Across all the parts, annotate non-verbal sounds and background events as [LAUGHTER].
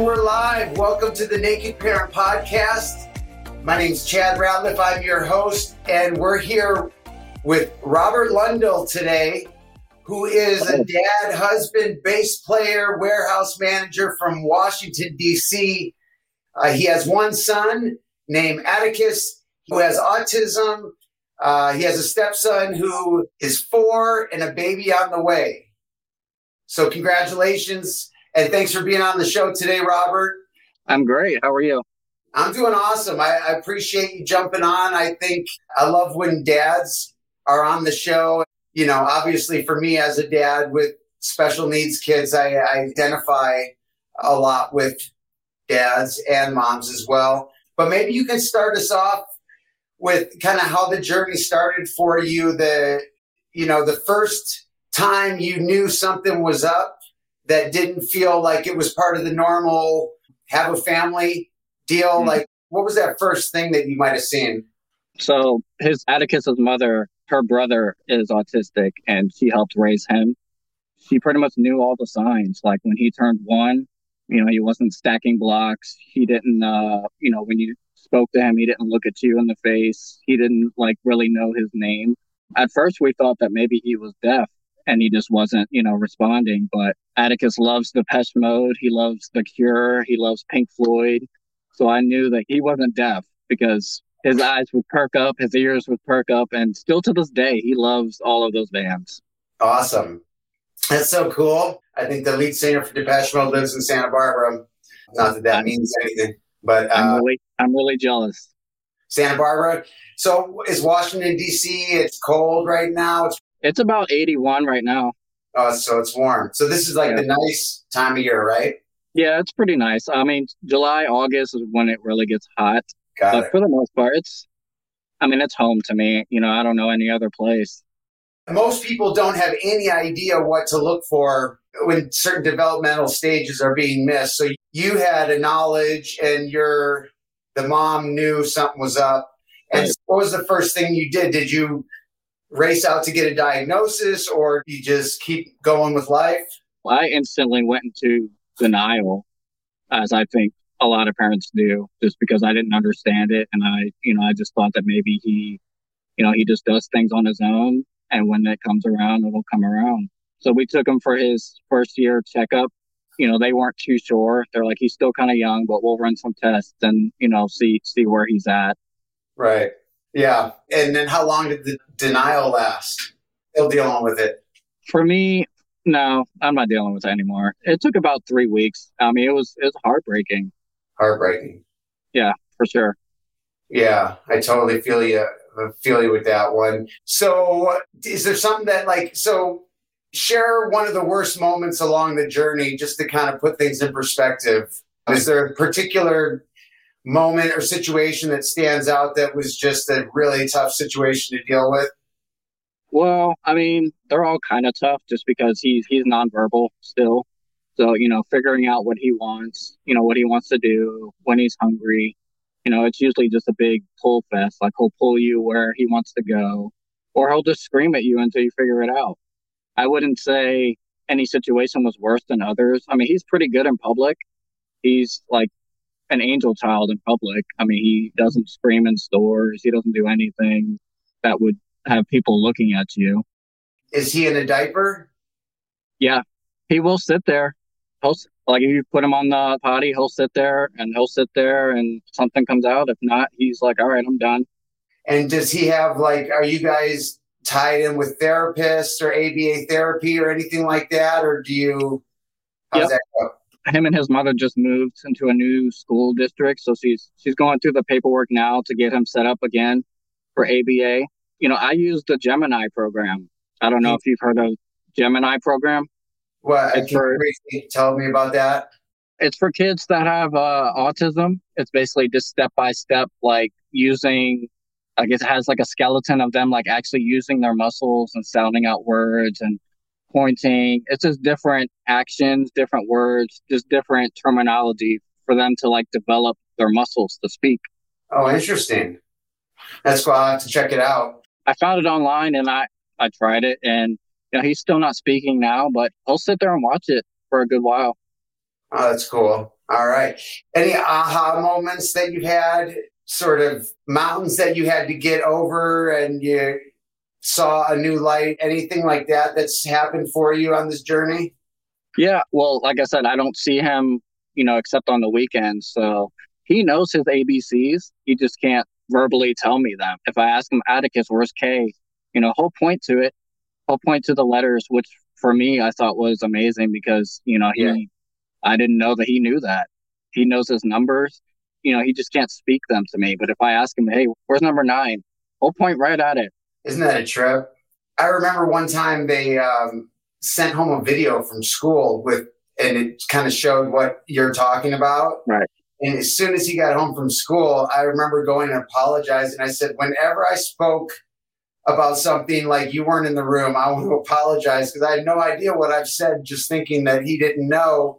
And we're live. Welcome to the Naked Parent Podcast. My name's Chad Ratliffe. I'm your host, and we're here with Robert Lundell today, who is a dad, husband, bass player, warehouse manager from Washington, D.C. Uh, he has one son named Atticus who has autism. Uh, he has a stepson who is four and a baby on the way. So, congratulations and thanks for being on the show today, Robert. I'm great. How are you? I'm doing awesome. I, I, appreciate you jumping on. I think I love when dads are on the show. You know, obviously for me as a dad with special needs kids, I, I identify a lot with dads and moms as well. But maybe you can start us off with kind of how the journey started for you. The, you know, the first time you knew something was up that didn't feel like it was part of the normal have a family deal? Mm-hmm. Like, what was that first thing that you might have seen? So, his Atticus's mother, her brother is autistic, and she helped raise him. She pretty much knew all the signs. Like when he turned one, you know, he wasn't stacking blocks. He didn't, uh, you know, when you spoke to him, he didn't look at you in the face. He didn't like really know his name. At first, we thought that maybe he was deaf and he just wasn't, you know, responding. But Atticus loves the Depeche Mode. He loves The Cure. He loves Pink Floyd. So I knew that he wasn't deaf because his eyes would perk up, his ears would perk up, and still to this day, he loves all of those bands. Awesome. That's so cool. I think the lead singer for Depeche Mode lives in Santa Barbara. Not that that means anything, but uh, I'm really, I'm really jealous. Santa Barbara. So is Washington D.C. It's cold right now. It's it's about 81 right now. Oh, so it's warm. So this is like yeah. the nice time of year, right? Yeah, it's pretty nice. I mean, July, August is when it really gets hot. Got but it. for the most part, it's, I mean, it's home to me. You know, I don't know any other place. Most people don't have any idea what to look for when certain developmental stages are being missed. So you had a knowledge and your, the mom knew something was up. And right. what was the first thing you did? Did you race out to get a diagnosis or you just keep going with life? I instantly went into denial, as I think a lot of parents do, just because I didn't understand it. And I, you know, I just thought that maybe he, you know, he just does things on his own. And when that comes around, it'll come around. So we took him for his first year checkup. You know, they weren't too sure. They're like, he's still kind of young, but we'll run some tests and, you know, see, see where he's at. Right. Yeah. And then how long did the denial last? Still dealing with it? For me, no, I'm not dealing with it anymore. It took about three weeks. I mean, it was it was heartbreaking. Heartbreaking. Yeah, for sure. Yeah, I totally feel you. Feel you with that one. So, is there something that like so? Share one of the worst moments along the journey, just to kind of put things in perspective. Is there a particular moment or situation that stands out that was just a really tough situation to deal with? Well, I mean, they're all kind of tough just because he's he's nonverbal still. So, you know, figuring out what he wants, you know, what he wants to do when he's hungry, you know, it's usually just a big pull fest. Like he'll pull you where he wants to go, or he'll just scream at you until you figure it out. I wouldn't say any situation was worse than others. I mean, he's pretty good in public. He's like an angel child in public. I mean, he doesn't scream in stores. He doesn't do anything that would have people looking at you. Is he in a diaper? Yeah, he will sit there. He'll like if you put him on the potty, he'll sit there and he'll sit there, and something comes out. If not, he's like, "All right, I'm done." And does he have like? Are you guys tied in with therapists or ABA therapy or anything like that, or do you? How's yep. that go? Him and his mother just moved into a new school district, so she's she's going through the paperwork now to get him set up again for ABA. You know, I use the Gemiini program. I don't know if you've heard of Gemiini program. What can for, tell me about that? It's for kids that have uh, autism. It's basically just step by step, like using. I guess it has like a skeleton of them, like actually using their muscles and sounding out words and pointing. It's just different actions, different words, just different terminology for them to like develop their muscles to speak. Oh, interesting. That's cool. I'll have to check it out. I found it online and I, I tried it and you know, he's still not speaking now, but I'll sit there and watch it for a good while. Oh, that's cool. All right. Any aha moments that you've had, sort of mountains that you had to get over and you saw a new light, anything like that that's happened for you on this journey? Yeah. Well, like I said, I don't see him, you know, except on the weekends. So he knows his ABCs. He just can't verbally tell me them. If I ask him, Atticus, where's K? You know, he'll point to it. He'll point to the letters, which for me, I thought was amazing because, you know, he, yeah. I didn't know that he knew that. He knows his numbers. You know, he just can't speak them to me. But if I ask him, hey, where's number nine? He'll point right at it. Isn't that a trip? I remember one time they um, sent home a video from school with, and it kind of showed what you're talking about. Right. And as soon as he got home from school, I remember going and apologizing. I said, whenever I spoke about something like you weren't in the room, I want to apologize because I had no idea what I've said, just thinking that he didn't know.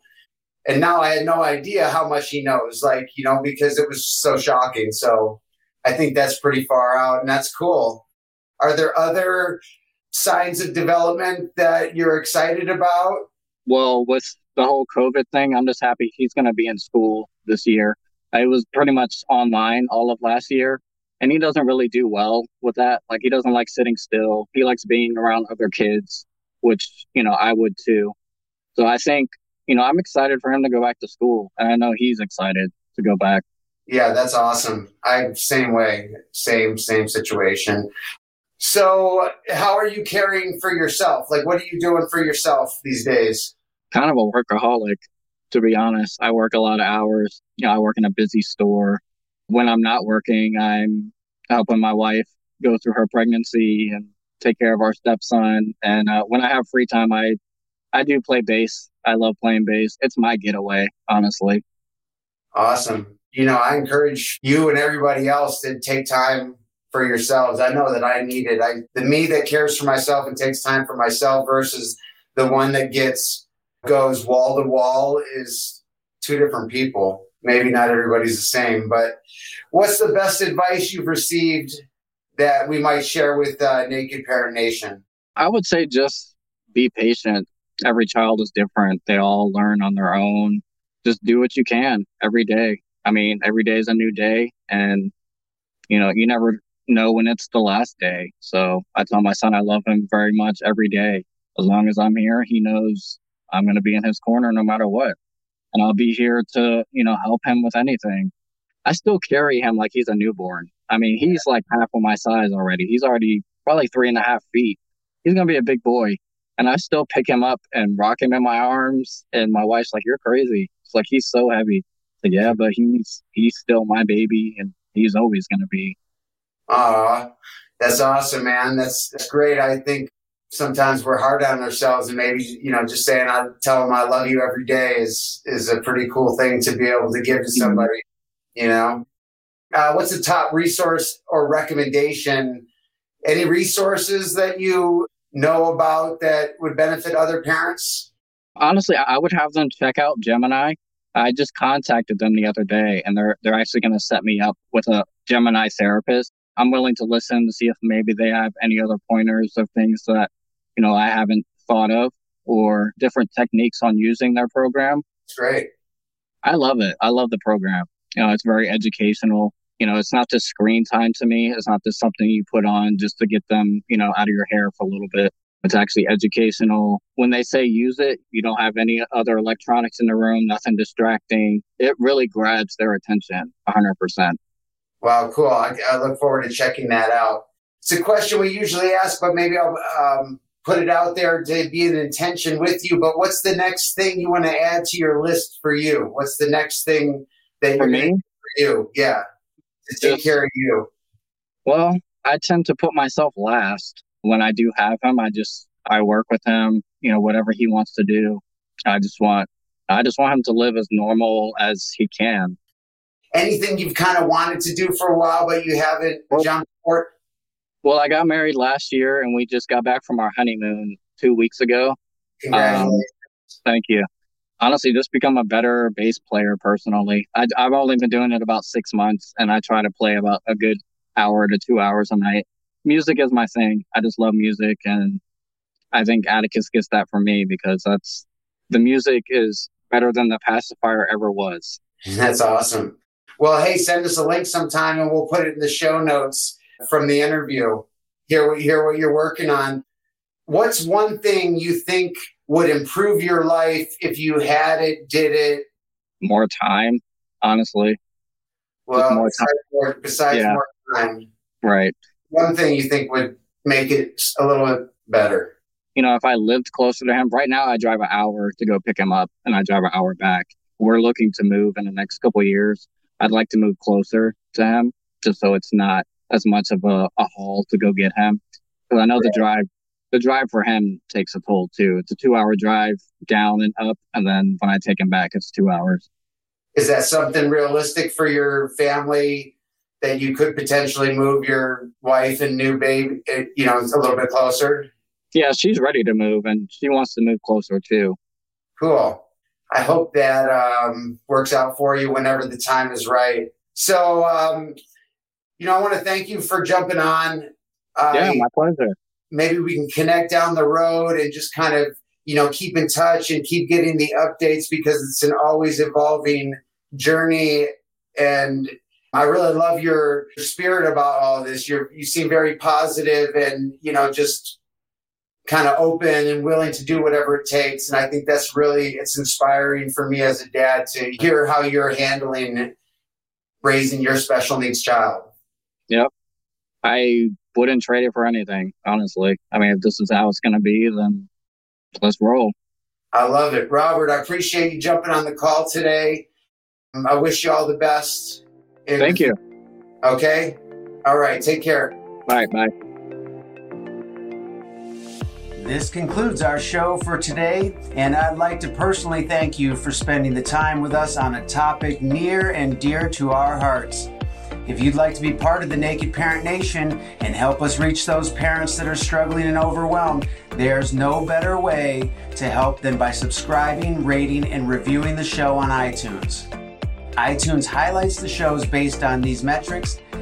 And now I had no idea how much he knows, like, you know, because it was so shocking. So I think that's pretty far out and that's cool. Are there other signs of development that you're excited about? Well, with the whole COVID thing, I'm just happy he's going to be in school this year. I was pretty much online all of last year, and he doesn't really do well with that. Like, he doesn't like sitting still. He likes being around other kids, which, you know, I would too. So I think, you know, I'm excited for him to go back to school, and I know he's excited to go back. Yeah, that's awesome. I same way, same same situation. So, how are you caring for yourself? Like, what are you doing for yourself these days? Kind of a workaholic, to be honest. I work a lot of hours. You know, I work in a busy store. When I'm not working, I'm helping my wife go through her pregnancy and take care of our stepson. And uh, when I have free time, I I do play bass. I love playing bass. It's my getaway, honestly. Awesome. You know, I encourage you and everybody else to take time for yourselves. I know that I need it. I the me that cares for myself and takes time for myself versus the one that gets goes wall to wall is two different people. Maybe not everybody's the same, but what's the best advice you've received that we might share with uh, Naked Parent Nation? I would say just be patient. Every child is different. They all learn on their own. Just do what you can every day. I mean, every day is a new day, and you know, you never know when it's the last day. So I tell my son I love him very much every day. As long as I'm here, he knows I'm going to be in his corner no matter what. And I'll be here to, you know, help him with anything. I still carry him like he's a newborn. I mean, he's like half of my size already. He's already probably three and a half feet. He's going to be a big boy. And I still pick him up and rock him in my arms. And my wife's like, you're crazy. It's like, he's so heavy. Like, yeah, but he's, he's still my baby and he's always going to be. Oh, that's awesome, man. That's, that's great. I think sometimes we're hard on ourselves and maybe, you know, just saying, I tell them I love you every day is, is a pretty cool thing to be able to give to mm-hmm. somebody, you know? Uh, what's the top resource or recommendation? Any resources that you know about that would benefit other parents? Honestly, I would have them check out Gemiini. I just contacted them the other day and they're they're actually going to set me up with a Gemiini therapist I'm willing to listen to see if maybe they have any other pointers of things that, you know, I haven't thought of or different techniques on using their program. It's great. I love it. I love the program. You know, it's very educational. You know, it's not just screen time to me. It's not just something you put on just to get them, you know, out of your hair for a little bit. It's actually educational. When they say use it, you don't have any other electronics in the room, nothing distracting. It really grabs their attention 100%. Wow, cool. I, I, look forward to checking that out. It's a question we usually ask, but maybe I'll um, put it out there to be an intention with you. But what's the next thing you want to add to your list for you? What's the next thing that for me? For you, yeah, to take Just, care of you. Well, I tend to put myself last when I do have him. I just I work with him, you know, whatever he wants to do. I just want, I just want him to live as normal as he can. Anything you've kind of wanted to do for a while, but you haven't well, jumped for? Well, I got married last year and we just got back from our honeymoon two weeks ago. Congratulations. Um, thank you. Honestly, just become a better bass player personally. I, I've only been doing it about six months and I try to play about a good hour to two hours a night. Music is my thing. I just love music and I think Atticus gets that from me because that's the music is better than the pacifier ever was. [LAUGHS] That's awesome. Well, hey, send us a link sometime and we'll put it in the show notes from the interview. Hear what hear what you're working on. What's one thing you think would improve your life if you had it, did it? More time, honestly. Well, more besides, time. More, besides yeah. more time. Right. One thing you think would make it a little bit better? You know, if I lived closer to him, right now I drive an hour to go pick him up and I drive an hour back. We're looking to move in the next couple years. I'd like to move closer to him just so it's not as much of a, a haul to go get him. Because I know the drive, the drive for him takes a toll too. It's a two hour drive down and up. And then when I take him back, it's two hours. Is that something realistic for your family that you could potentially move your wife and new baby, eh, you know, it's a little bit closer? Yeah, she's ready to move and she wants to move closer too. Cool. I hope that um, works out for you whenever the time is right. So, um, you know, I want to thank you for jumping on. yeah, my pleasure. Maybe we can connect down the road and just kind of, you know, keep in touch and keep getting the updates because it's an always evolving journey. And I really love your spirit about all this. You you seem very positive and, you know, just kind of open and willing to do whatever it takes. And I think that's really, it's inspiring for me as a dad to hear how you're handling raising your special needs child. Yep. I wouldn't trade it for anything, honestly. I mean, if this is how it's going to be, then let's roll. I love it. Robert, I appreciate you jumping on the call today. I wish you all the best. Thank you. Okay. All right. Take care. Bye. Bye. This concludes our show for today, and I'd like to personally thank you for spending the time with us on a topic near and dear to our hearts. If you'd like to be part of the Naked Parent Nation and help us reach those parents that are struggling and overwhelmed, there's no better way to help than by subscribing, rating, and reviewing the show on iTunes. iTunes highlights the shows based on these metrics,